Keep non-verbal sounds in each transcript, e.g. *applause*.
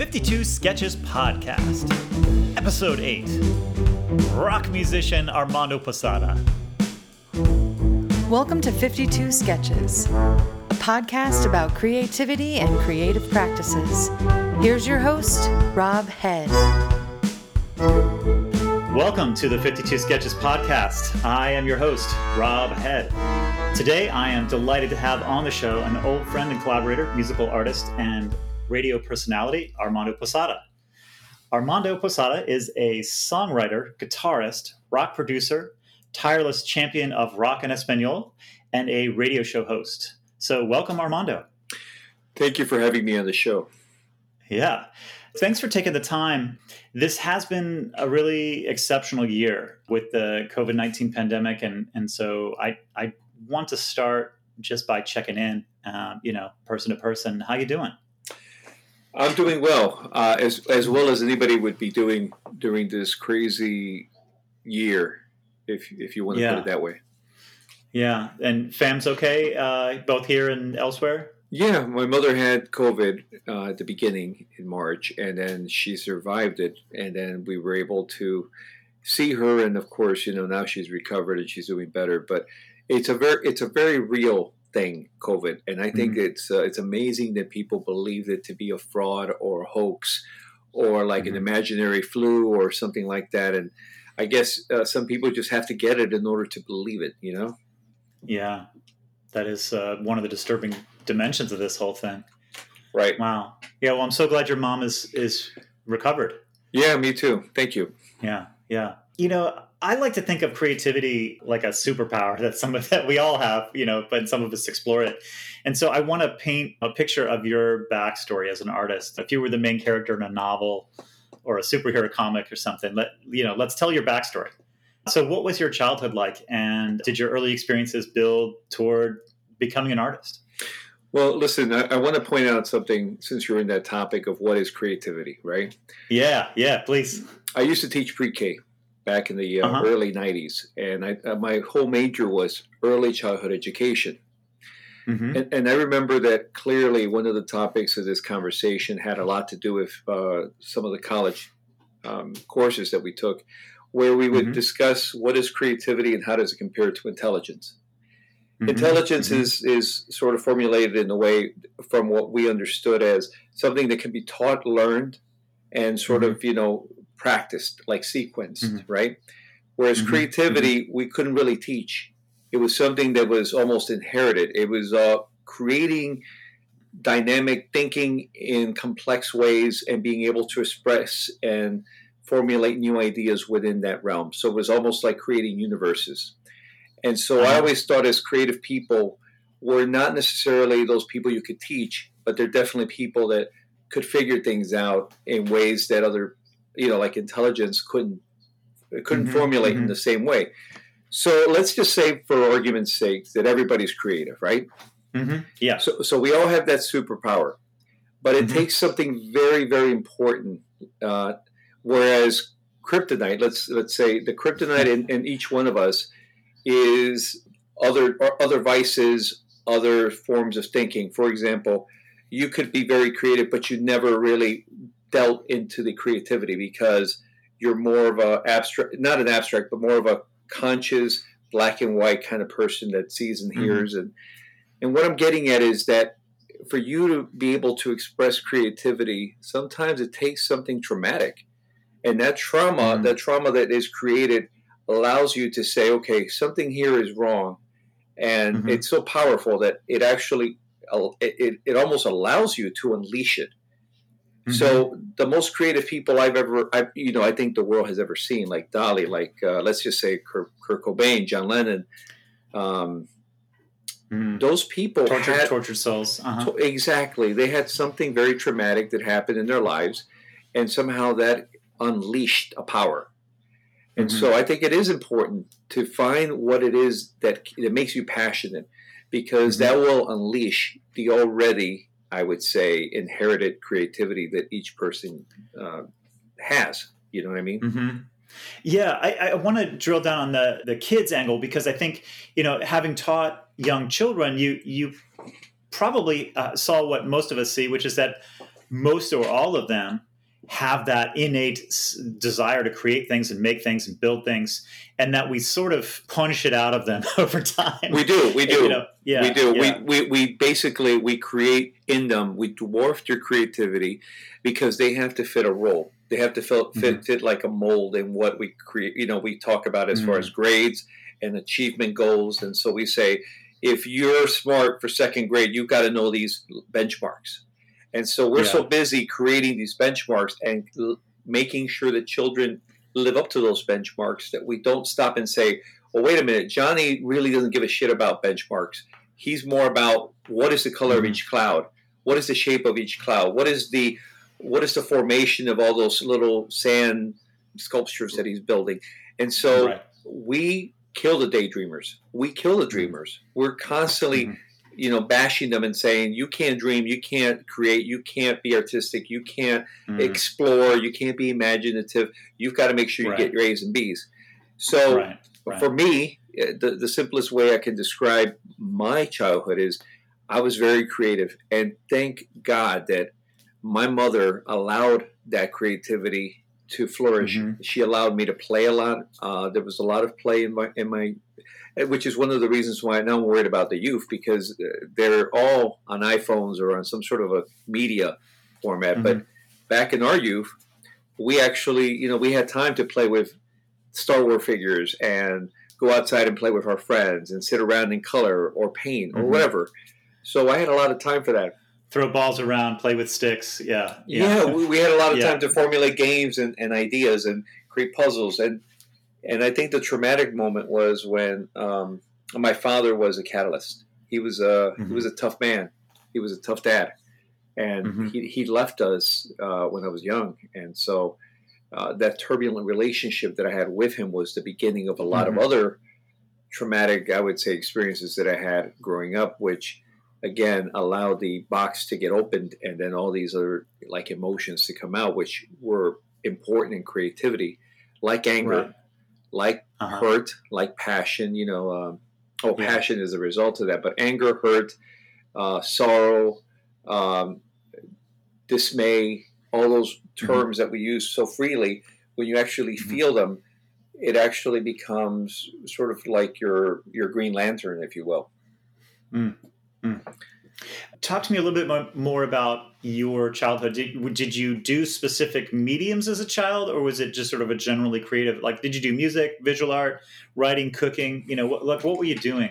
52 Sketches Podcast, Episode 8 Rock musician Armando Posada. Welcome to 52 Sketches, a podcast about creativity and creative practices. Here's your host, Rob Head. Welcome to the 52 Sketches Podcast. I am your host, Rob Head. Today, I am delighted to have on the show an old friend and collaborator, musical artist, and radio personality, Armando Posada. Armando Posada is a songwriter, guitarist, rock producer, tireless champion of rock en Espanol, and a radio show host. So, welcome, Armando. Thank you for having me on the show. Yeah. Thanks for taking the time. This has been a really exceptional year with the COVID 19 pandemic. And, and so I, I want to start just by checking in, um, you know, person to person. How you doing? I'm doing well, uh, as as well as anybody would be doing during this crazy year, if if you want to Yeah. put it that way. Yeah. And fam's okay, uh, both here and elsewhere? Yeah, my mother had COVID uh, at the beginning in March, and then she survived it, and then we were able to see her, and of course, you know, now she's recovered and she's doing better. But it's a very it's a very real thing, COVID, and I think it's uh, it's amazing that people believe it to be a fraud or a hoax, or like an Mhm. imaginary flu or something like that. And I guess uh, some people just have to get it in order to believe it. You know. Yeah. That is uh, one of the disturbing dimensions of this whole thing. Right. Wow. Yeah. Well, I'm so glad your mom is is recovered. Yeah, me too. Thank you. Yeah, yeah. You know, I like to think of creativity like a superpower that some of *laughs* that we all have, you know, but some of us explore it. And so I want to paint a picture of your backstory as an artist. If you were the main character in a novel or a superhero comic or something, let you know, let's tell your backstory. So what was your childhood like and did your early experiences build toward becoming an artist? Well, listen, I, I want to point out something since you're in that topic of what is creativity, right? Yeah, yeah, please. I used to teach pre K back in the uh, Uh-huh. early 90s, and I, uh, my whole major was early childhood education. Mhm. And, and I remember that clearly one of the topics of this conversation had a lot to do with uh, some of the college um, courses that we took, where we would Mhm. discuss what is creativity and how does it compare to intelligence. Mhm. Intelligence Mhm. is is sort of formulated in a way from what we understood as something that can be taught, learned, and sort of you know practiced, like sequenced, Mhm. right? Whereas Mhm. creativity, we couldn't really teach. It was something that was almost inherited. It was uh, creating dynamic thinking in complex ways and being able to express and formulate new ideas within that realm. So it was almost like creating universes. And so I Uh-huh. always thought as creative people were not necessarily those people you could teach, but they're definitely people that could figure things out in ways that other, you know, like intelligence couldn't couldn't Mhm, formulate in mhm. the same way. So let's just say, for argument's sake, that everybody's creative, right? Mhm. Yeah. So, so we all have that superpower, but it Mhm. takes something very, very important. Uh, whereas kryptonite, let's let's say the kryptonite in, in each one of us is other or other vices, other forms of thinking. For example, you could be very creative, but you never really dealt into the creativity because you're more of a abstract, not an abstract, but more of a conscious, black and white kind of person that sees and Mhm. hears and and what I'm getting at is that for you to be able to express creativity, sometimes it takes something traumatic. And that trauma, Mhm. that trauma that is created, allows you to say, okay, something here is wrong. And Mhm. it's so powerful that it actually, it, it, it almost allows you to unleash it. Mhm. So the most creative people I've ever, I, you know, I think the world has ever seen, like Dalí, like uh, let's just say Kurt, Kurt Cobain, John Lennon, um, Mhm. those people tortured, had, tortured souls. Uh-huh. to- Exactly. They had something very traumatic that happened in their lives, and somehow that unleashed a power. And Mhm. so I think it is important to find what it is that, that makes you passionate because Mhm. that will unleash the already, I would say, inherited creativity that each person uh, has. You know what I mean? hmm Yeah, I, I want to drill down on the the kids angle because I think you know, having taught young children, you you probably uh, saw what most of us see, which is that most or all of them have that innate desire to create things and make things and build things, and that we sort of punch it out of them *laughs* over time. We do, we do, You know, yeah, we do. yeah. We, we we basically we create in them. We dwarf their creativity because they have to fit a role. They have to fit Mm-hmm. fit, fit like a mold in what we create. You know, we talk about as far Mhm. as grades and achievement goals, and so we say if you're smart for second grade, you've got to know these benchmarks. And so we're so busy creating these benchmarks and l- making sure that children live up to those benchmarks that we don't stop and say, well, wait a minute, Johnny really doesn't give a shit about benchmarks. He's more about what is the color Mhm. of each cloud? What is the shape of each cloud? What is the what is the formation of all those little sand sculptures that he's building? And so Right. we kill the daydreamers. We kill the dreamers. We're constantly, Mhm. You know, bashing them and saying, "You can't dream. You can't create. You can't be artistic. You can't Mhm. explore. You can't be imaginative. You've got to make sure you Right. get your A's and B's." So, right. right. for me, eh, the, the simplest way I can describe my childhood is I was very creative, and thank God that my mother allowed that creativity to flourish. Mhm. She allowed me to play a lot. Uh, there was a lot of play in my in my, eh, which is one of the reasons why I now I'm worried about the youth because uh, they're all on iPhones or on some sort of a media format. But back in our youth, we actually, you know, we had time to play with Star Wars figures and go outside and play with our friends and sit around in color or paint or Mhm. whatever. So I had a lot of time for that. Throw balls around, play with sticks. Yeah. Yeah, we, we had a lot of Yeah. time to formulate games and, and ideas and create puzzles. And and I think the traumatic moment was when um, my father was a catalyst. He was a Mhm. he was a tough man. He was a tough dad, and Mhm. he he left us uh, when I was young. And so uh, that turbulent relationship that I had with him was the beginning of a lot Mhm. of other traumatic, I would say, experiences that I had growing up, which again allow the box to get opened and then all these other like emotions to come out, which were important in creativity, like anger, Right. like Uh-huh. hurt, like passion. You know, um, oh, Yeah. passion is a result of that, but anger, hurt, uh, sorrow, um, dismay, all those Mm-hmm. terms that we use so freely, when you actually Mhm. feel them, it actually becomes sort of like your your Green Lantern, if you will. Talk to me a little bit more about your childhood. Did, did you do specific mediums as a child, or was it just sort of a generally creative? Like, did you do music, visual art, writing, cooking? You know, what, like, what were you doing?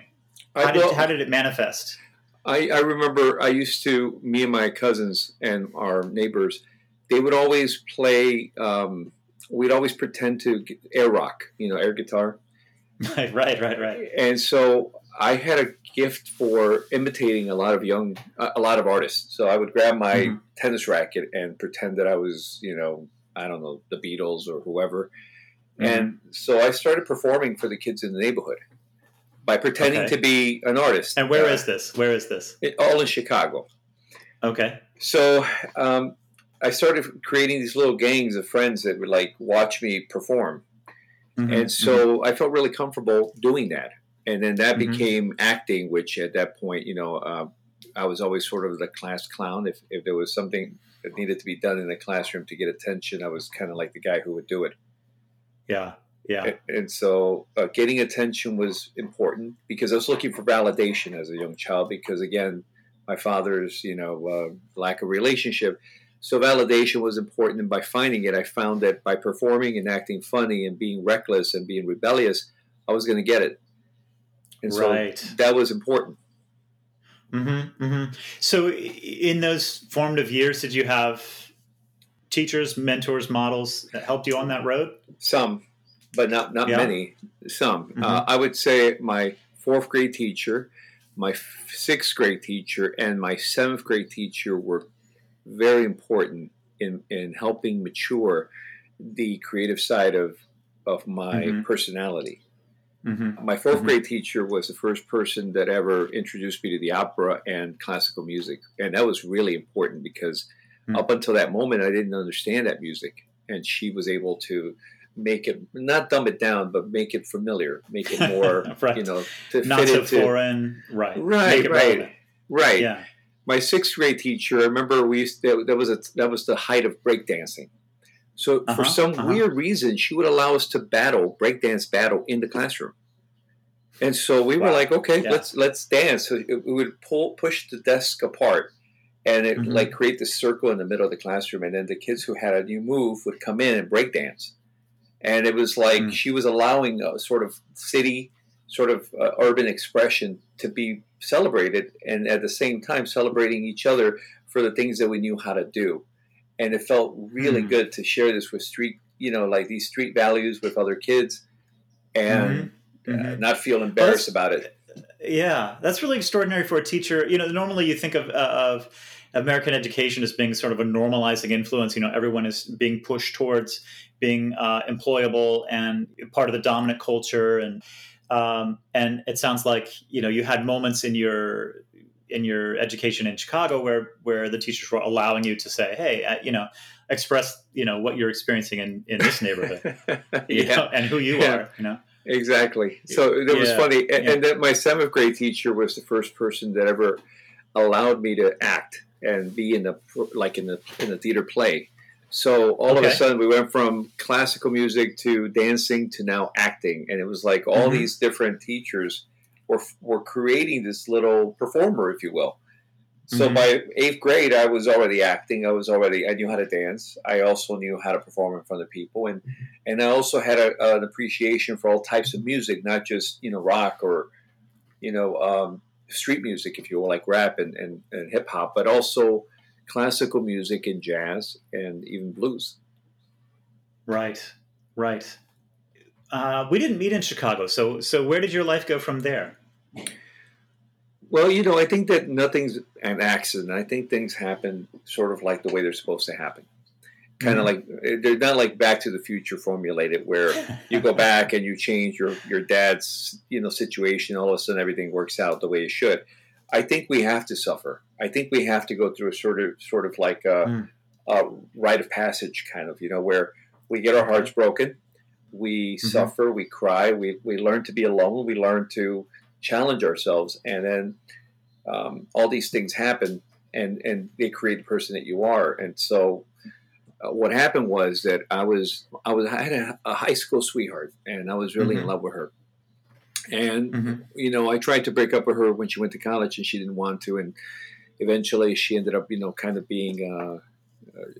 How did, how did it manifest? I, I remember I used to me and my cousins and our neighbors, they would always play. Um, we'd always pretend to air rock, you know, air guitar. right, *laughs* right, right, right. and so I had a gift for imitating a lot of young, a a lot of artists. So I would grab my Mhm. tennis racket and pretend that I was, you know, I don't know, the Beatles or whoever. Mm-hmm. And so I started performing for the kids in the neighborhood by pretending Okay. to be an artist. And where Uh, is this? Where is this? it- all in Chicago? Okay. So um, I started creating these little gangs of friends that would like watch me perform. Mhm, and so I felt really comfortable doing that. And then that Mhm. became acting, which at that point, you know, uh, I was always sort of the class clown. If, if there was something that needed to be done in the classroom to get attention, I was kind of like the guy who would do it. yeah, yeah. And, and so uh, getting attention was important because I was looking for validation as a young child. Because again, my father's, you know, uh, lack of relationship. So validation was important, and by finding it, I found that by performing and acting funny and being reckless and being rebellious, I was going to get it. And so Right. that was important. Mm-hmm, mm-hmm. So, in those formative years, did you have teachers, mentors, models that helped you on that road? Some, but not not Yeah. many. Some. Mhm. Uh, I would say my fourth grade teacher, my sixth grade teacher, and my seventh grade teacher were very important in in helping mature the creative side of of my Mhm. personality. Mm-hmm. My 4th Mhm. grade teacher was the first person that ever introduced me to the opera and classical music, and that was really important because Mm. up until that moment, I didn't understand that music, and she was able to make it not dumb it down, but make it familiar, make it more, *laughs* Right. you know, to Not fit so into foreign, right? Right, right. relevant. right. Yeah. my sixth grade teacher. I remember we used to, that was a, that was the height of breakdancing. So Uh-huh, for some uh-huh. weird reason, she would allow us to battle breakdance battle in the classroom. And so we were like, okay, Yeah. let's let's dance. So it- we would pull push the desk apart, and it Mhm. like create this circle in the middle of the classroom, and then the kids who had a new move would come in and break dance. And it was like Mm. she was allowing a sort of city, sort of uh, urban expression to be celebrated, and at the same time celebrating each other for the things that we knew how to do. And it felt really Mm. good to share this with street, you know, like these street values with other kids, and uh, Mhm. not feel embarrassed Well, about it. Yeah, that's really extraordinary for a teacher. You know, normally you think of uh, of American education as being sort of a normalizing influence. You know, everyone is being pushed towards being uh, employable and part of the dominant culture, and um, and it sounds like you know you had moments in your in your education in Chicago where where the teachers were allowing you to say, hey, uh, you know, express you know what you're experiencing in in this neighborhood, *laughs* you yeah. know, and who you Yeah. are. You know, Exactly. So it was Yeah, funny, and, and then my seventh grade teacher was the first person that ever allowed me to act and be in the like in the in the theater play. So all of a sudden, we went from classical music to dancing to now acting, and it was like all Mhm. these different teachers were were creating this little performer, if you will. So Mhm. by eighth grade, I was already acting. I was already I knew how to dance. I also knew how to perform in front of people, and and I also had a, an appreciation for all types of music, not just you know rock or you know um, street music, if you will, like rap and, and, and hip hop, but also classical music and jazz and even blues. Right, right. Uh, we didn't meet in Chicago, so so where did your life go from there? Well, you know, I think that nothing's an accident. I think things happen sort of like the way they're supposed to happen. Kind of like they're not like Back to the Future formulated, where you go *laughs* back and you change your your dad's you know situation. All of a sudden, everything works out the way it should. I think we have to suffer. I think we have to go through a sort of sort of like a, Mm. a rite of passage, kind of you know, where we get our hearts broken, we Mhm. suffer, we cry, we we learn to be alone, we learn to challenge ourselves, and then um, all these things happen, and and they create the person that you are. And so, uh, what happened was that I was I was I had a, a high school sweetheart, and I was really Mhm. in love with her. And Mhm. you know, I tried to break up with her when she went to college, and she didn't want to. And eventually, she ended up, you know, kind of being uh, uh,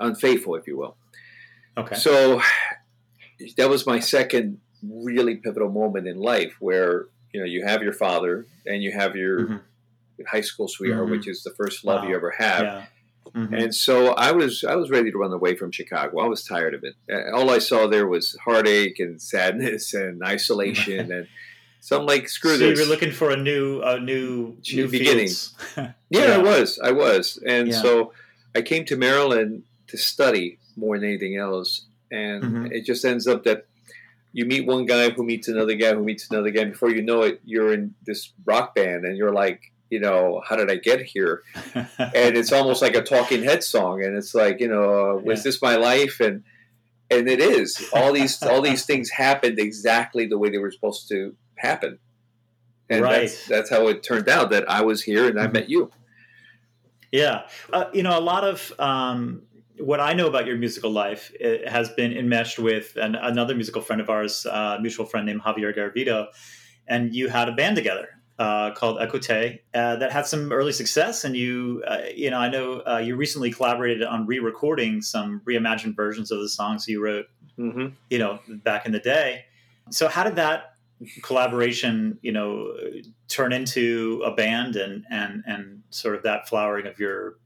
unfaithful, if you will. Okay. So that was my second really pivotal moment in life, where you know you have your father and you have your Mhm. high school sweetheart, Mhm. which is the first love Wow. you ever have. Yeah. Mhm. And so I was I was ready to run away from Chicago. I was tired of it. Uh, All I saw there was heartache and sadness *laughs* and isolation, and so I'm like, screw so this. So you were looking for a new, a new, New beginning. yeah, *laughs* yeah. I was, I was, and Yeah. so I came to Maryland to study more than anything else, and Mhm. it just ends up that you meet one guy who meets another guy who meets another guy. Before you know it, you're in this rock band, and you're like, you know, how did I get here? *laughs* and it's almost like a Talking Heads song and it's like you know uh, was Yeah. this my life and and it is all these all these *laughs* things happened exactly the way they were supposed to happen and Right. that's that's how it turned out that i was here and i Mhm. met you Yeah, uh, you know, a lot of um, what I know about your musical life it has been enmeshed with an, another musical friend of ours, uh, mutual friend named Javier Garrido, and you had a band together uh, called Ecoute uh, that had some early success. And you, uh, you know, I know uh, you recently collaborated on re-recording some reimagined versions of the songs you wrote, mm-hmm. you know, back in the day. So how did that collaboration, you know, turn into a band and and and sort of that flowering of your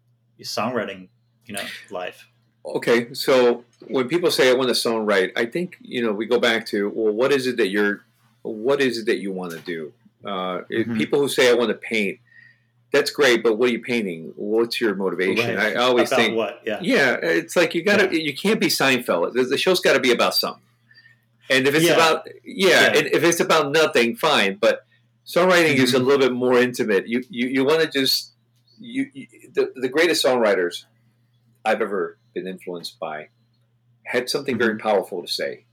songwriting, you know, life? okay so when people say i want to songwrite i think you know we go back to well what is it that you're what is it that you want to do uh, if Mhm. people who say i want to paint that's great but what are you painting what's your motivation Right. i always About think what? Yeah. Yeah, it's like you gotta you can't be Seinfeld. The- The show's got to be about something. And if it's Yeah. about yeah, Yeah. and if it's about nothing, fine. But songwriting is a Mhm. little bit more intimate. You you, you want to just you, you the the greatest songwriters I've ever been influenced by had something very powerful to say,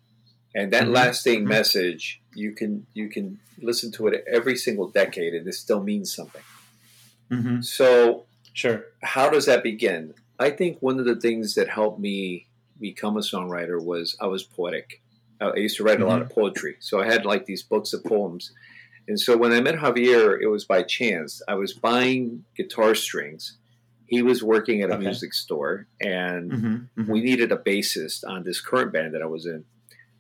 and that Mhm. lasting Mhm. message you can you can listen to it every single decade, and it still means something. Mm-hmm. So, Sure. how does that begin? I think one of the things that helped me become a songwriter was I was poetic. I used to write a lot of poetry, so I had like these books of poems. And so when I met Javier, it was by chance. I was buying guitar strings. He was working at a Okay. music store, and Mm-hmm. we needed a bassist on this current band that I was in.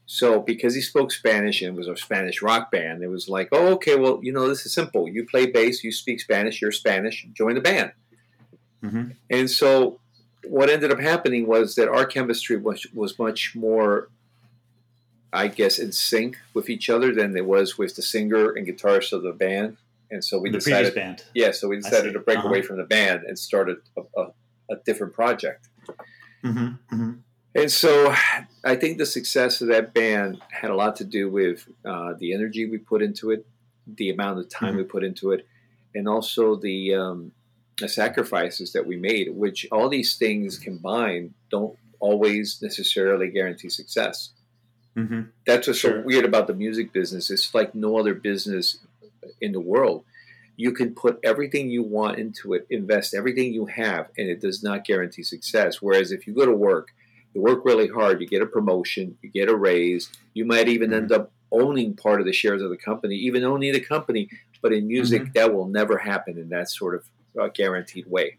So because he spoke Spanish and was a Spanish rock band, it was like, oh, okay, well, you know, this is simple. You play bass, you speak Spanish, you're Spanish, join the band. Mhm. And so what ended up happening was that our chemistry was was much more, I guess, in sync with each other than it was with the singer and guitarist of the band. And so we the decided, band. yeah, so we decided to break Uh-huh. away from the band and started a, a, a different project. Mm-hmm. Mm-hmm. And so I think the success of that band had a lot to do with uh, the energy we put into it, the amount of time we put into it, and also the, um, the sacrifices that we made, which all these things combined don't always necessarily guarantee success. Mm-hmm. That's what's Sure. so weird about the music business. It's like no other business in the world. You can put everything you want into it, invest everything you have, and it does not guarantee success. Whereas if you go to work, you work really hard, you get a promotion, you get a raise, you might even end up owning part of the shares of the company, even owning the company. But in music, that will never happen in that sort of uh, guaranteed way.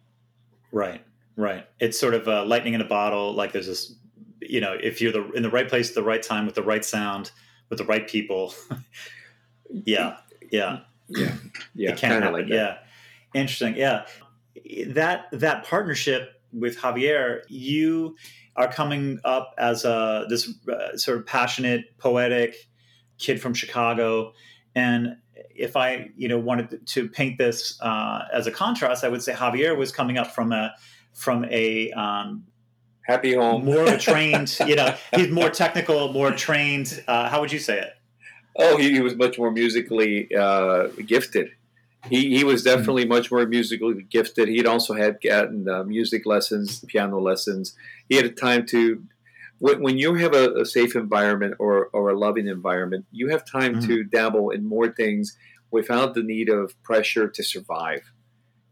Right. Right. It's sort of uh, lightning in a bottle. Like there's this, you know, if you're the in the right place at the right time with the right sound with the right people. *laughs* yeah. Yeah. Yeah, yeah, it can kinda happen. like that. yeah, interesting. Yeah, that that partnership with Javier, you are coming up as a this uh, sort of passionate, poetic kid from Chicago, and if I you know wanted to paint this uh, as a contrast, I would say Javier was coming up from a from a um, Happy home. more of a trained, *laughs* you know, he's more technical, more trained. Uh, how would you say it? Oh, he, he was much more musically uh, gifted. He, he was definitely much more musically gifted. He'd also had gotten uh, music lessons, piano lessons. He had a time to, when, when you have a, a safe environment or, or a loving environment, you have time Mhm. to dabble in more things without the need of pressure to survive. *laughs*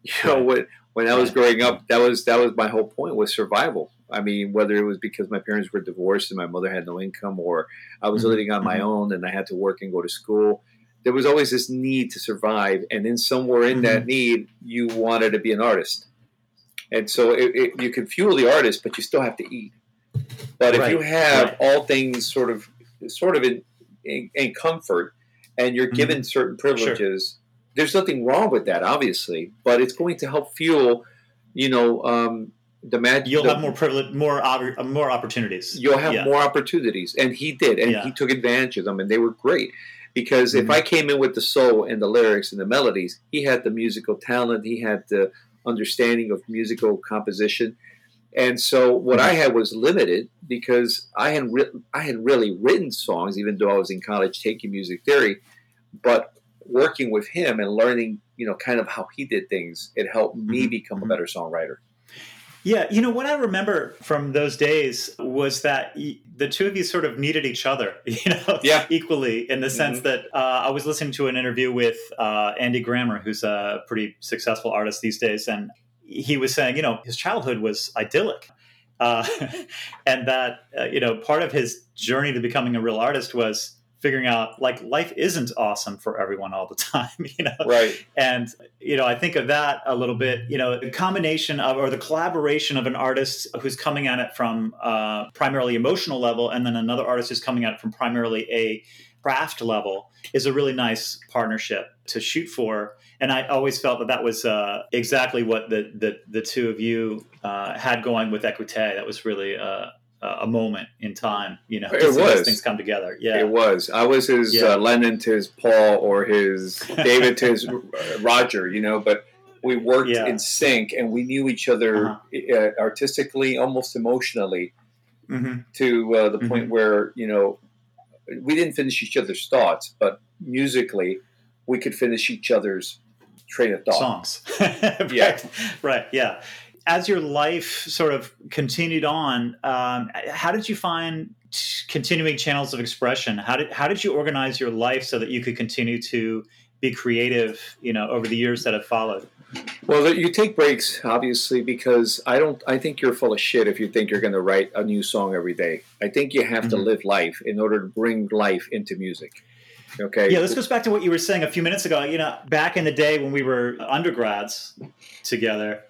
You know, when, when I was growing up, that was that was my whole point was survival. I mean, whether it was because my parents were divorced and my mother had no income, or I was Mhm. living on my Mhm. own and I had to work and go to school. There was always this need to survive, and then somewhere in Mm-hmm. that need, you wanted to be an artist. And so it, it, you can fuel the artist, but you still have to eat. But if you have right. all things sort of, sort of in, in, in comfort, and you're Mhm. given certain privileges, there's nothing wrong with that, obviously. But it's going to help fuel, you know, um, the. You'll the- have more privilege, more more opportunities. you'll have Yeah. more opportunities and he did and Yeah. he took advantage of them and they were great because if Mhm. i came in with the soul and the lyrics and the melodies he had the musical talent he had the understanding of musical composition and so what Mm-hmm. i had was limited because i had written i had really written songs even though i was in college taking music theory but working with him and learning you know kind of how he did things it helped me Mhm. become Mhm. a better songwriter Yeah, you know what I remember from those days was that the two of you sort of needed each other, *laughs* you know, Yeah. equally in the sense that uh, I was listening to an interview with uh, Andy Grammer, who's a pretty successful artist these days, and he was saying, you know, his childhood was idyllic, uh, *laughs* and that uh, you know part of his journey to becoming a real artist was figuring out like life isn't awesome for everyone all the *laughs* time, you know, right. And you know i think of that a little bit you know the combination of or the collaboration of an artist who's coming at it from uh, primarily emotional level and then another artist who's coming at it from primarily a craft level is a really nice partnership to shoot for. And i always felt that that was uh, exactly what the, the the two of you uh, had going with Ecoute that was really uh, a moment in time you know It was. things come together yeah It was. I was his Yeah. uh, Lennon to his Paul or his *laughs* David to his uh, Roger, you know, but we worked Yeah. in sync and we knew each other Uh-huh. uh, artistically, almost emotionally, hmm to uh, the Mhm. point where, you know, we didn't finish each other's thoughts, but musically, we could finish each other's train of thought. songs. *laughs* right, Yeah. right, yeah. As your life sort of continued on, um, how did you find t- continuing channels of expression? How did how did you organize your life so that you could continue to be creative, you know, over the years that have followed? Well, you take breaks, obviously, because I don't. I think you're full of shit if you think you're going to write a new song every day. I think you have to Mhm. live life in order to bring life into music. Okay. Yeah, this goes back to what you were saying a few minutes ago. You know, back in the day when we were undergrads together,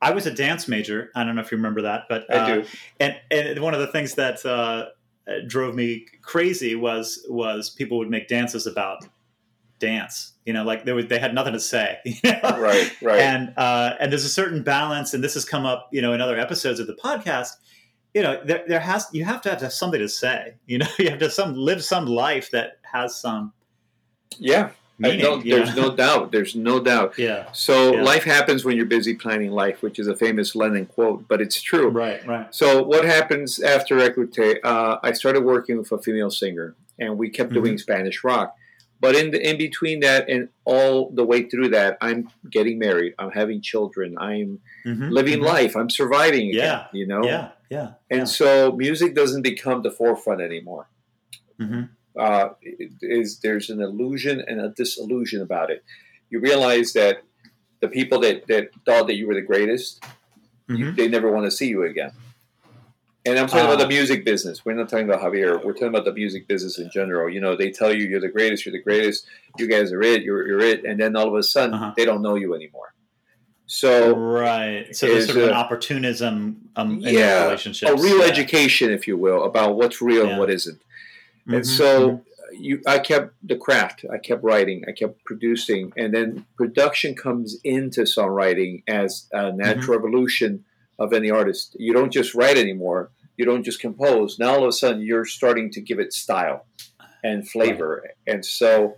I was a dance major. I don't know if you remember that, but I uh, do. and and one of the things that uh, drove me crazy was was people would make dances about dance. You know, like they would they had nothing to say. *laughs* you know? Right. Right. And uh, and there's a certain balance, and this has come up, you know, in other episodes of the podcast. You know, there, there has you have to have, to have something to say. You know, *laughs* you have to some live some life that has some yeah. Meaning. no, you there's no doubt. There's no doubt. *laughs* yeah, So Yeah. life happens when you're busy planning life, which is a famous Lennon quote, but it's true. right, right. So what happens after? Uh, I started working with a female singer, and we kept doing Spanish rock. But in the in between that and all the way through that, I'm getting married. I'm having children. I'm Mhm, living mhm. life. I'm surviving. Again, Yeah. you know. Yeah, yeah. And so music doesn't become the forefront anymore. hmm Uh, is there's an illusion and a disillusion about it. You realize that the people that, that thought that you were the greatest, you, Mhm. they never want to see you again. And I'm talking Ah. about the music business. We're not talking about Javier. We're talking about the music business in general. You know, they tell you you're the greatest, you're the greatest, you guys are it, you're, you're it, and then all of a sudden Uh-huh. they don't know you anymore. So right. So there's sort of an uh, opportunism um, in yeah, the relationship. a real education, if you will, about what's real Yeah. and what isn't. Mm-hmm, And so you, I kept the craft. I kept writing. I kept producing, and then production comes into songwriting as a Mm-hmm. natural evolution of any artist. You don't just write anymore. You don't just compose. Now all of a sudden you're starting to give it style and flavor, and so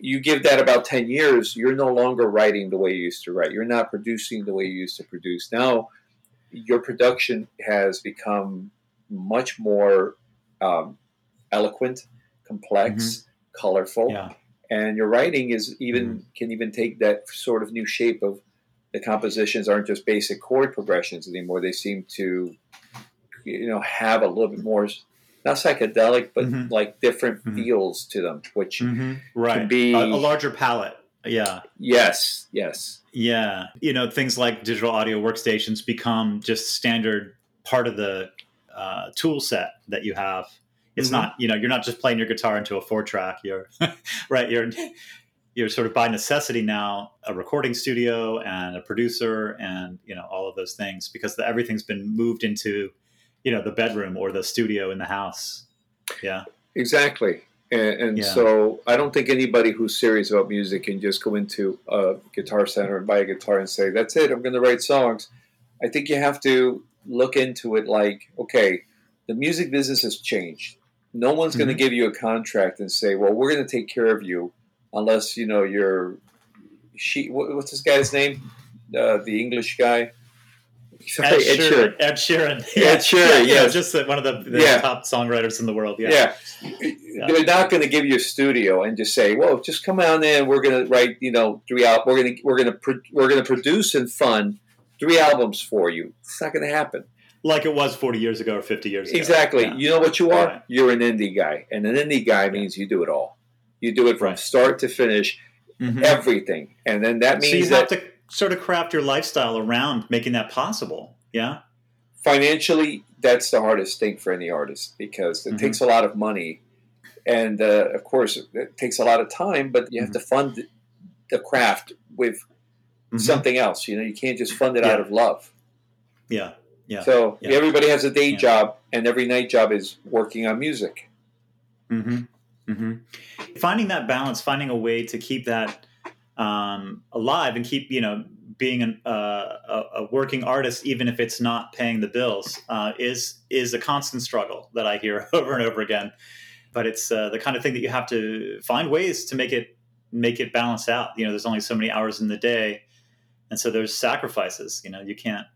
you give that about 10 years you're no longer writing the way you used to write you're not producing the way you used to produce now your production has become much more um, eloquent complex colorful yeah. and your writing is even can even take that sort of new shape of the compositions aren't just basic chord progressions anymore they seem to you know have a little bit more not psychedelic but Mhm. like different Mhm. feels to them which hmm Right. be- a, a larger palette. Yeah. yes yes Yeah. You know, things like digital audio workstations become just standard part of the uh, tool set that you have. It's Mhm. not, you know, you're not just playing your guitar into a four track. You're *laughs* right. You're you're sort of by necessity now a recording studio and a producer and you know all of those things because the, everything's been moved into you know the bedroom or the studio in the house. Yeah. exactly and, and Yeah. so i don't think anybody who's serious about music can just go into a guitar center and buy a guitar and say that's it i'm going to write songs i think you have to look into it like okay the music business has changed no one's going Mhm. to give you a contract and say well we're going to take care of you unless you know you're she what, what's this guy's name uh, the english guy Sorry, Ed, Ed Sheeran. Sheeran. Ed Sheeran. Ed Sheeran, Yeah, yes. just one of the, the Yeah. top songwriters in the world. Yeah. Yeah. They're not going to give you a studio and just say, "Well, just come on in. We're going to write, you know, three out. We're going to we're going to pro- we're going to produce and fund three albums for you." It's not going to happen. Like it was 40 years ago or 50 years ago. Exactly. Yeah. You know what you are? Right. You're an indie guy, and an indie guy means you do it all. You do it from Right. start to finish, Mhm. everything, and then that means So you means have to sort of craft your lifestyle around making that possible. Yeah. financially, that's the hardest thing for any artist because it Mhm. takes a lot of money, and uh, of course, it takes a lot of time. But you have to fund the craft with Mhm. something else. You know, you can't just fund it out of love. Yeah. Yeah. So Yeah. everybody has a day Yeah. job, and every night job is working on music. hmm hmm Finding that balance, finding a way to keep that um, alive and keep, you know, being an, uh, a, a working artist, even if it's not paying the bills, uh, is is a constant struggle that I hear *laughs* over and over again. But it's uh, the kind of thing that you have to find ways to make it make it balance out. You know, there's only so many hours in the day, and so there's sacrifices. You know, you can't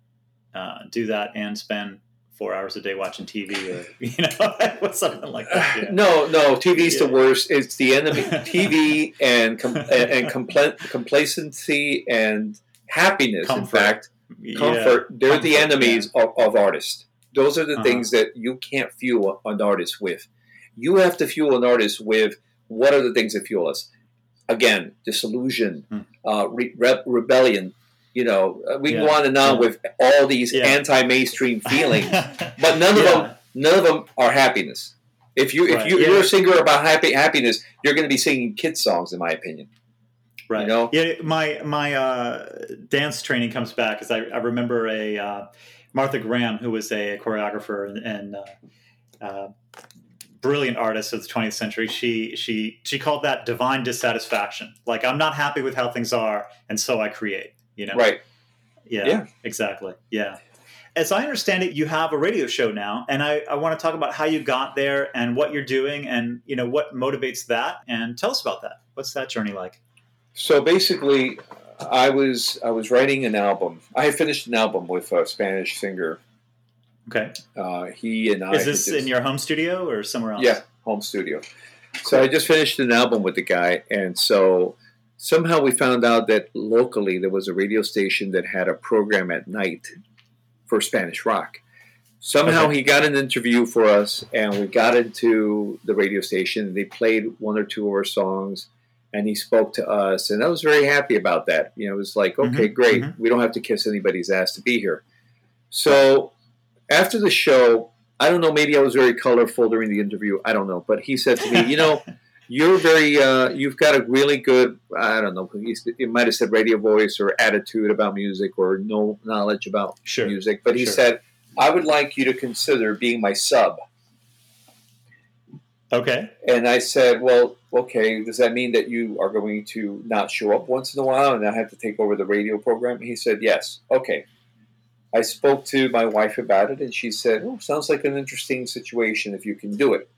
uh, do that and spend four hours a day watching TV or *laughs* you know *laughs* something like that. know? No, no, TV's the worst. It's the enemy. *laughs* TV and com- and, compla- complacency and happiness. Comfort. In fact, Yeah. comfort. They're the Comfort, enemies of, of artists. Those are the Uh-huh. things that you can't fuel an artist with. You have to fuel an artist with what are the things that fuel us? again, disillusion, Hmm. uh, re- re- rebellion. You know, uh, we Yeah. can go on and on Yeah. with all these Yeah. anti-mainstream *laughs* feelings, but none of them, none of them are happiness. If you if Right. you, Yeah. you're a singer about happy happiness, you're going to be singing kid songs, in my opinion. right. you know? Yeah, my my uh, dance training comes back because I, I remember a uh, Martha Graham who was a choreographer and, and uh, uh, brilliant artist of the 20th century. She she she called that divine dissatisfaction. Like I'm not happy with how things are, and so I create. You know, Right. Yeah, Yeah. exactly. Yeah. As I understand it, you have a radio show now, and I, I want to talk about how you got there and what you're doing, and you know what motivates that. And tell us about that. What's that journey like? So basically, I was I was writing an album. I had finished an album with a Spanish singer. Okay, Uh, he and I is this just- in your home studio or somewhere else? Yeah, home studio. So I just finished an album with the guy, and so somehow we found out that locally there was a radio station that had a program at night for Spanish rock. Somehow Okay. he got an interview for us, and we got into the radio station. They played one or two of our songs, and he spoke to us, and I was very happy about that. You know, it was like, okay, Mhm, great, mhm. we don't have to kiss anybody's ass to be here. So after the show, I don't know. Maybe I was very colorful during the interview. I don't know. But he said to me, "You know, *laughs* you're very. Uh, you've got a really good. I don't know. He, he might have said radio voice or attitude about music or no knowledge about Sure. music. But he Sure. said, I would like you to consider being my sub. Okay. And I said, Well, okay. Does that mean that you are going to not show up once in a while and I have to take over the radio program? He said, Yes. Okay. I spoke to my wife about it, and she said, "Oh, sounds like an interesting situation if you can do it."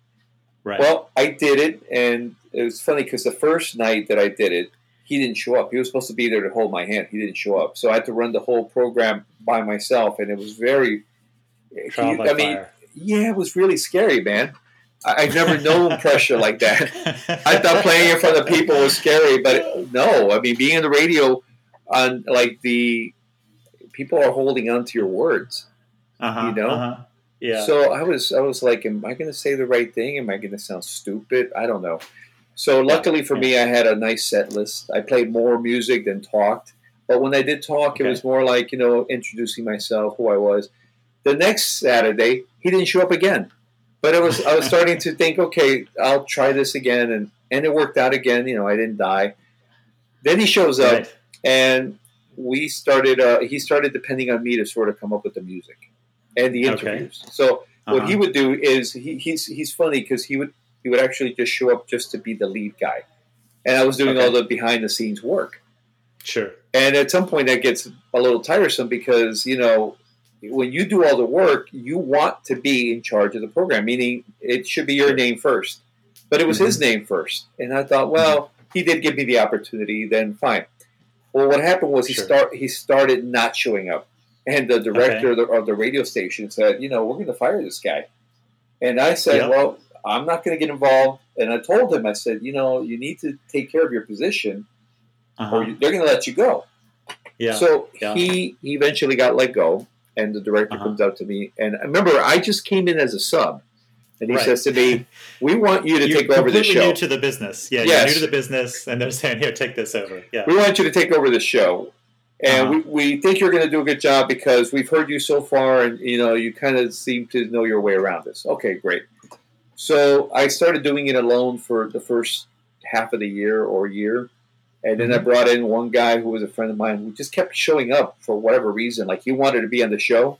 Right. Well, I did it, and it was funny because the first night that I did it, he didn't show up. He was supposed to be there to hold my hand. He didn't show up, so I had to run the whole program by myself, and it was very. Trial by I mean, fire. yeah, it was really scary, man. I, I've never *laughs* known pressure like that. *laughs* I thought playing in front of people was scary, but no. I mean, being on the radio, on like the people are holding on to your words. uh-huh, you know? Uh-huh. Yeah. So I was, I was like, am I going to say the right thing? Am I going to sound stupid? I don't know. So luckily for me, I had a nice set list. I played more music than talked. But when I did talk, Okay. it was more like you know introducing myself, who I was. The next Saturday, he didn't show up again. But I was, I was starting to think, okay, I'll try this again, and and it worked out again. You know, I didn't die. Then he shows up, Right. and we started. Uh, he started depending on me to sort of come up with the music and the Okay. interviews. So what Uh-huh. he would do is he, he's he's funny because he would he would actually just show up just to be the lead guy, and I was doing Okay. all the behind the scenes work. Sure. And at some point, that gets a little tiresome because you know when you do all the work, you want to be in charge of the program, meaning it should be your name first. But it was his name first, and I thought, well, he did give me the opportunity, then fine. Well, what happened was he Sure. start he started not showing up, and the director of, the, of the radio station said, you know, we're going to fire this guy. And I said, Yeah. well, I'm not going to get involved. And I told him, I said, you know, you need to take care of your position, Uh-huh. or you- they're going to let you go. yeah. So Yeah. he he eventually got let go, and the director Uh-huh. comes up to me, and I remember I just came in as a sub, and he Right. says to me, "We want you to *laughs* You're take over the show. new to the business. Yeah, Yes. you're new to the business, and they're saying, "Here, take this over." Yeah. we want you to take over the show." And Uh-huh. we, we think you're going to do a good job because we've heard you so far, and you know you kind of seem to know your way around this. Okay, great. So I started doing it alone for the first half of the year or year, and then I Mhm. brought in one guy who was a friend of mine who just kept showing up for whatever reason. Like he wanted to be on the show,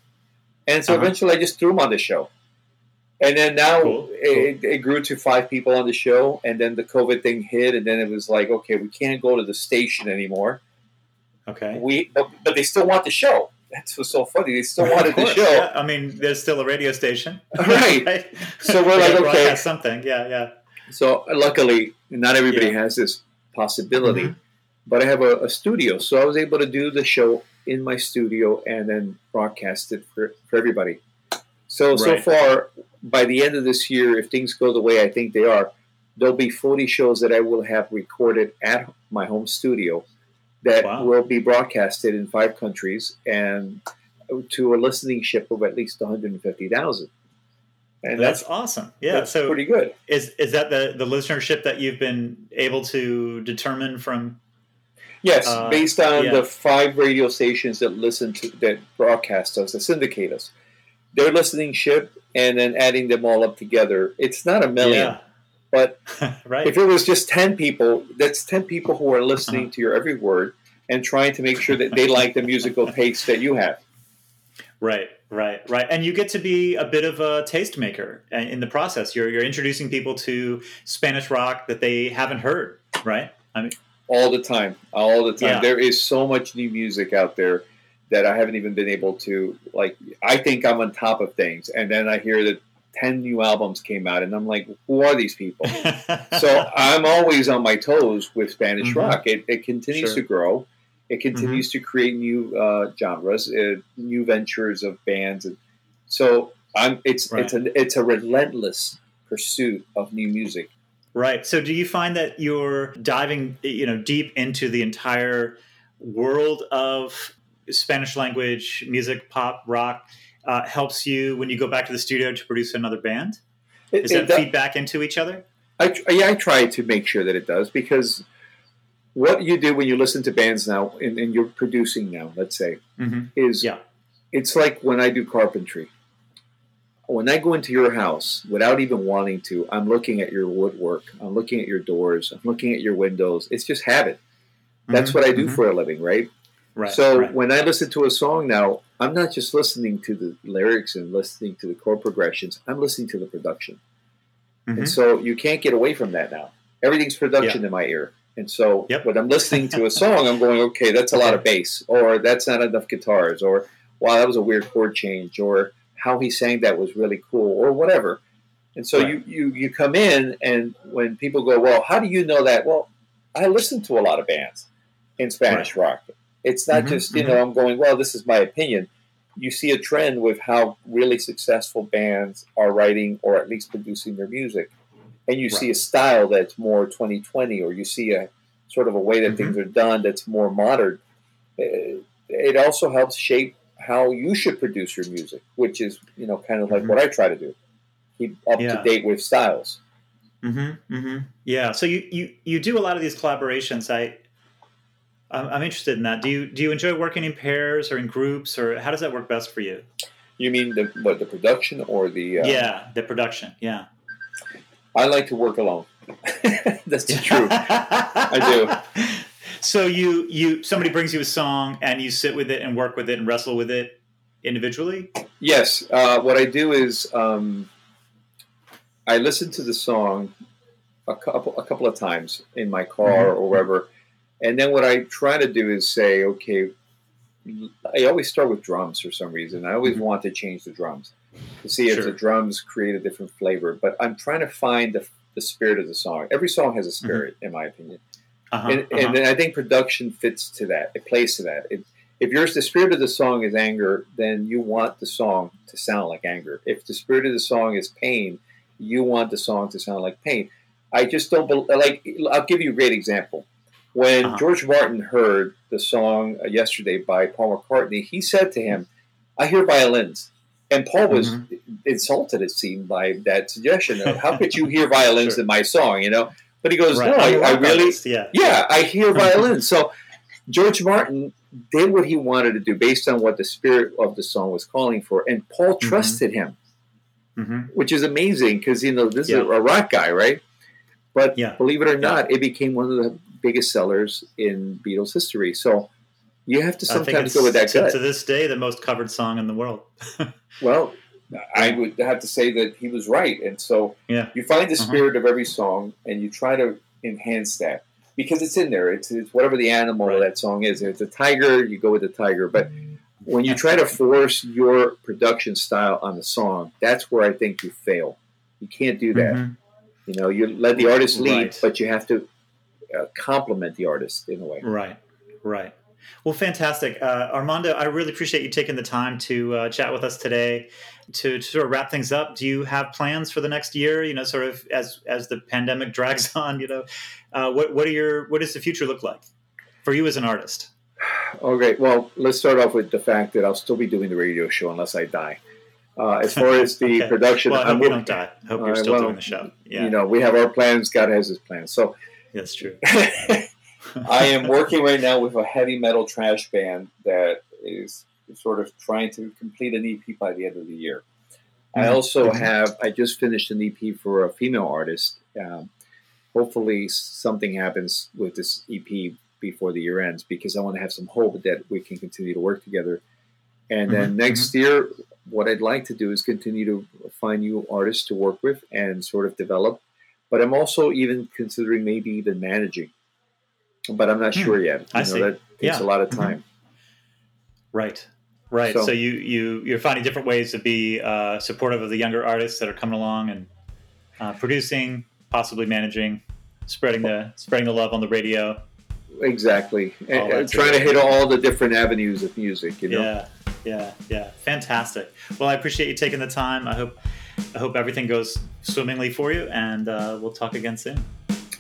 and so Uh-huh. eventually I just threw him on the show. And then now Cool, It, it grew to five people on the show, and then the COVID thing hit, and then it was like, okay, we can't go to the station anymore. Okay. We, but, but they still want the show. That's what's so funny. They still Of wanted the show. Yeah. I mean, there's still a radio station. *laughs* *laughs* Right. So we're like, okay. something. Yeah, yeah. So luckily, not everybody Yeah. has this possibility, Mhm. but I have a, a studio, so I was able to do the show in my studio and then broadcast it for, for everybody. So so far, by the end of this year, if things go the way I think they are, there'll be 40 shows that I will have recorded at my home studio that Wow. will be broadcasted in five countries and to a listening ship of at least 150,000. And that's, that's awesome. Yeah, that's so pretty good. Is is that the the listenership that you've been able to determine from? Yes, uh, based on yeah. the five radio stations that listen to that broadcast us, that syndicate us, their listening ship, and then adding them all up together. It's not a million. Yeah. But *laughs* right. if it was just 10 people, that's 10 people who are listening uh-huh. to your every word and trying to make sure that they like the musical *laughs* taste that you have. Right, right, right. And you get to be a bit of a tastemaker in the process. You're, you're introducing people to Spanish rock that they haven't heard, right? I mean, all the time, all the time. Yeah. There is so much new music out there that I haven't even been able to like. I think I'm on top of things, and then I hear that 10 new albums came out and i'm like who are these people *laughs* so i'm always on my toes with spanish mm-hmm. rock it, it continues sure. to grow it continues mm-hmm. to create new uh, genres uh, new ventures of bands and so i'm it's right. it's a it's a relentless pursuit of new music right so do you find that you're diving you know deep into the entire world of spanish language music pop rock uh, helps you when you go back to the studio to produce another band? Is it, that feedback into each other? I, yeah, I try to make sure that it does because what you do when you listen to bands now and, and you're producing now, let's say, mm-hmm. is yeah. it's like when I do carpentry. When I go into your house without even wanting to, I'm looking at your woodwork, I'm looking at your doors, I'm looking at your windows. It's just habit. That's mm-hmm. what I do mm-hmm. for a living, right? Right. So right. when I listen to a song now, I'm not just listening to the lyrics and listening to the chord progressions. I'm listening to the production. Mm-hmm. And so you can't get away from that now. Everything's production yeah. in my ear. And so yep. when I'm listening to a *laughs* song, I'm going, okay, that's a lot of bass, or that's not enough guitars, or wow, that was a weird chord change, or how he sang that was really cool, or whatever. And so right. you, you you come in, and when people go, well, how do you know that? Well, I listen to a lot of bands in Spanish right. rock. It's not mm-hmm, just, you mm-hmm. know, I'm going, well, this is my opinion. You see a trend with how really successful bands are writing or at least producing their music. And you right. see a style that's more 2020, or you see a sort of a way that mm-hmm. things are done that's more modern. Uh, it also helps shape how you should produce your music, which is, you know, kind of like mm-hmm. what I try to do keep up yeah. to date with styles. Mm-hmm, mm-hmm. Yeah. So you, you you do a lot of these collaborations. I I'm interested in that. Do you do you enjoy working in pairs or in groups, or how does that work best for you? You mean the what the production or the? Uh... Yeah, the production. Yeah. I like to work alone. *laughs* That's the truth. I do. *laughs* So you you somebody brings you a song and you sit with it and work with it and wrestle with it individually. Yes. Uh, what I do is um, I listen to the song a couple a couple of times in my car mm-hmm. or wherever and then what I try to do is say, okay, I always start with drums for some reason. I always mm-hmm. want to change the drums to see if the drums create a different flavor. But I'm trying to find the, the spirit of the song. Every song has a mm-hmm. spirit, mm-hmm. in my opinion. Uh-huh, and, uh-huh. and, I think production fits to that. It plays to that. It, if yours the spirit of the song is anger, then you want the song to sound like anger. If the spirit of the song is pain, you want the song to sound like pain. I just don't like. I'll give you a great example. When uh-huh. George Martin heard the song uh, yesterday by Paul McCartney, he said to him, I hear violins. And Paul was mm-hmm. insulted, it seemed, by that suggestion. How could you *laughs* hear violins sure. in my song, you know? But he goes, right. no, I, I, really, yeah. yeah, I hear violins. so George Martin did what he wanted to do based on what the spirit of the song was calling for. And Paul mm-hmm. trusted mm-hmm. him, mm-hmm. which is amazing because, you know, this yeah. is a rock guy, right? But yeah. believe it or not, it became one of the biggest sellers in Beatles history. So you have to sometimes go with that to. To this day, the most covered song in the world. *laughs* well, I would have to say that he was right. And so yeah. you find the uh-huh. spirit uh-huh. of every song and you try to enhance that because it's in there. It's, it's whatever the animal right. that song is. If it's a tiger, you go with the tiger. But when you try to force your production style on the song, that's where I think you fail. You can't do that. Mm-hmm. You know, you let the artist lead, right. but you have to uh, complement the artist in a way. Right, right. Well, fantastic, uh, Armando. I really appreciate you taking the time to uh, chat with us today. To, to, sort of wrap things up, do you have plans for the next year? You know, sort of as as the pandemic *laughs* drags on. You know, uh, what what are your what does the future look like for you as an artist? *sighs* Okay, well, let's start off with the fact that I'll still be doing the radio show unless I die. Uh, as far as *laughs* the Okay. production, Well, I I'm hope you work- don't die. I hope you're still well, doing the show. Yeah, you know, we have our plans. God has His plans. So that's true. *laughs* I am working right now with a heavy metal trash band that is sort of trying to complete an EP by the end of the year. I Mhm. also have, I just finished an EP for a female artist. Um, hopefully, something happens with this EP before the year ends because I want to have some hope that we can continue to work together. And then Mhm. next year, what I'd like to do is continue to find new artists to work with and sort of develop. But I'm also even considering maybe even managing. But I'm not Hmm. sure yet. You I know, see. That takes Yeah. a lot of Mhm. time. Right. Right. So, So- you you you're finding different ways to be uh, supportive of the younger artists that are coming along and uh, producing, possibly managing, spreading the spreading the love on the radio. Exactly. And, and trying to hit all the different avenues of music, you know? Yeah. Yeah. Yeah. Fantastic. Well, I appreciate you taking the time. I hope I hope everything goes swimmingly for you, and uh, we'll talk again soon.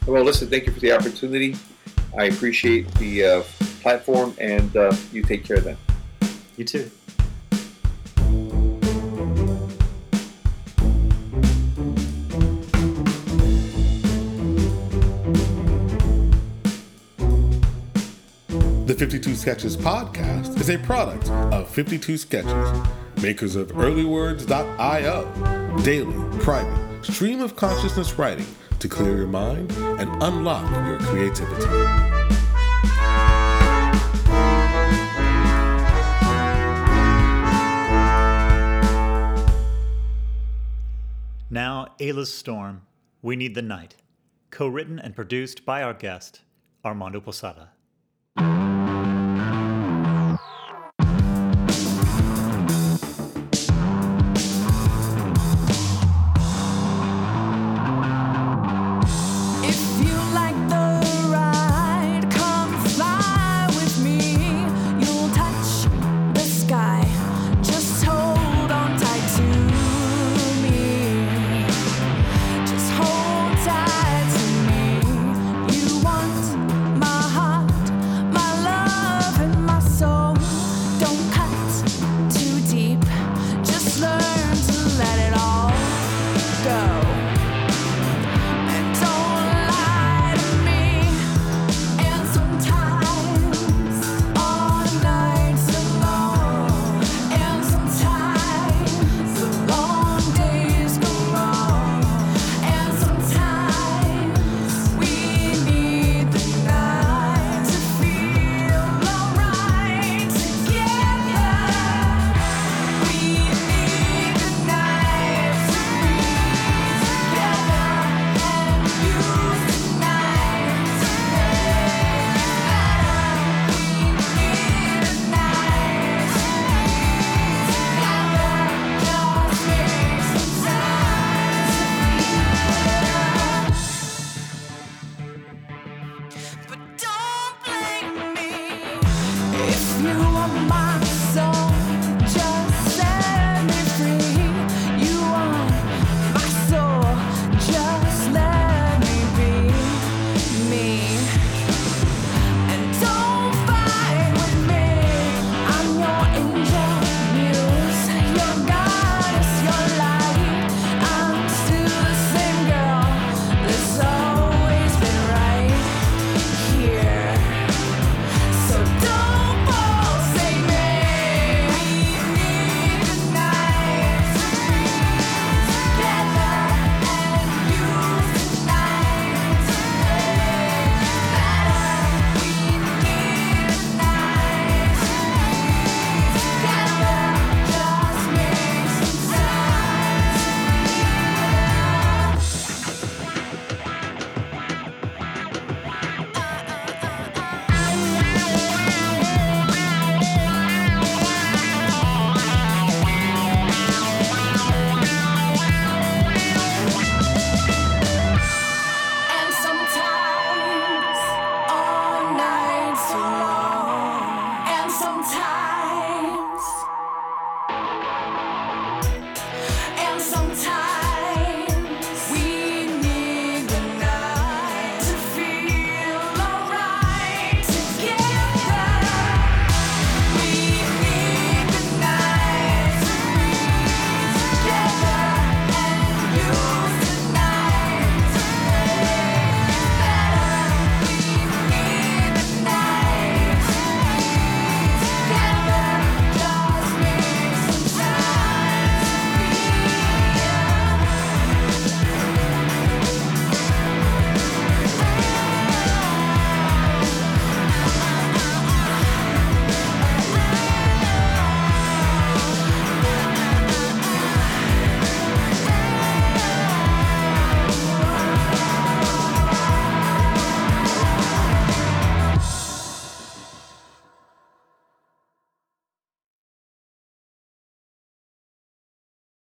Well, listen, thank you for the opportunity. I appreciate the uh, platform, and uh, you take care then. You too. The 52 Sketches podcast is a product of 52 Sketches, makers of earlywords.io, daily, private, stream of consciousness writing to clear your mind and unlock your creativity. Now, Ayla's Storm, We Need the Night, co written and produced by our guest, Armando Posada.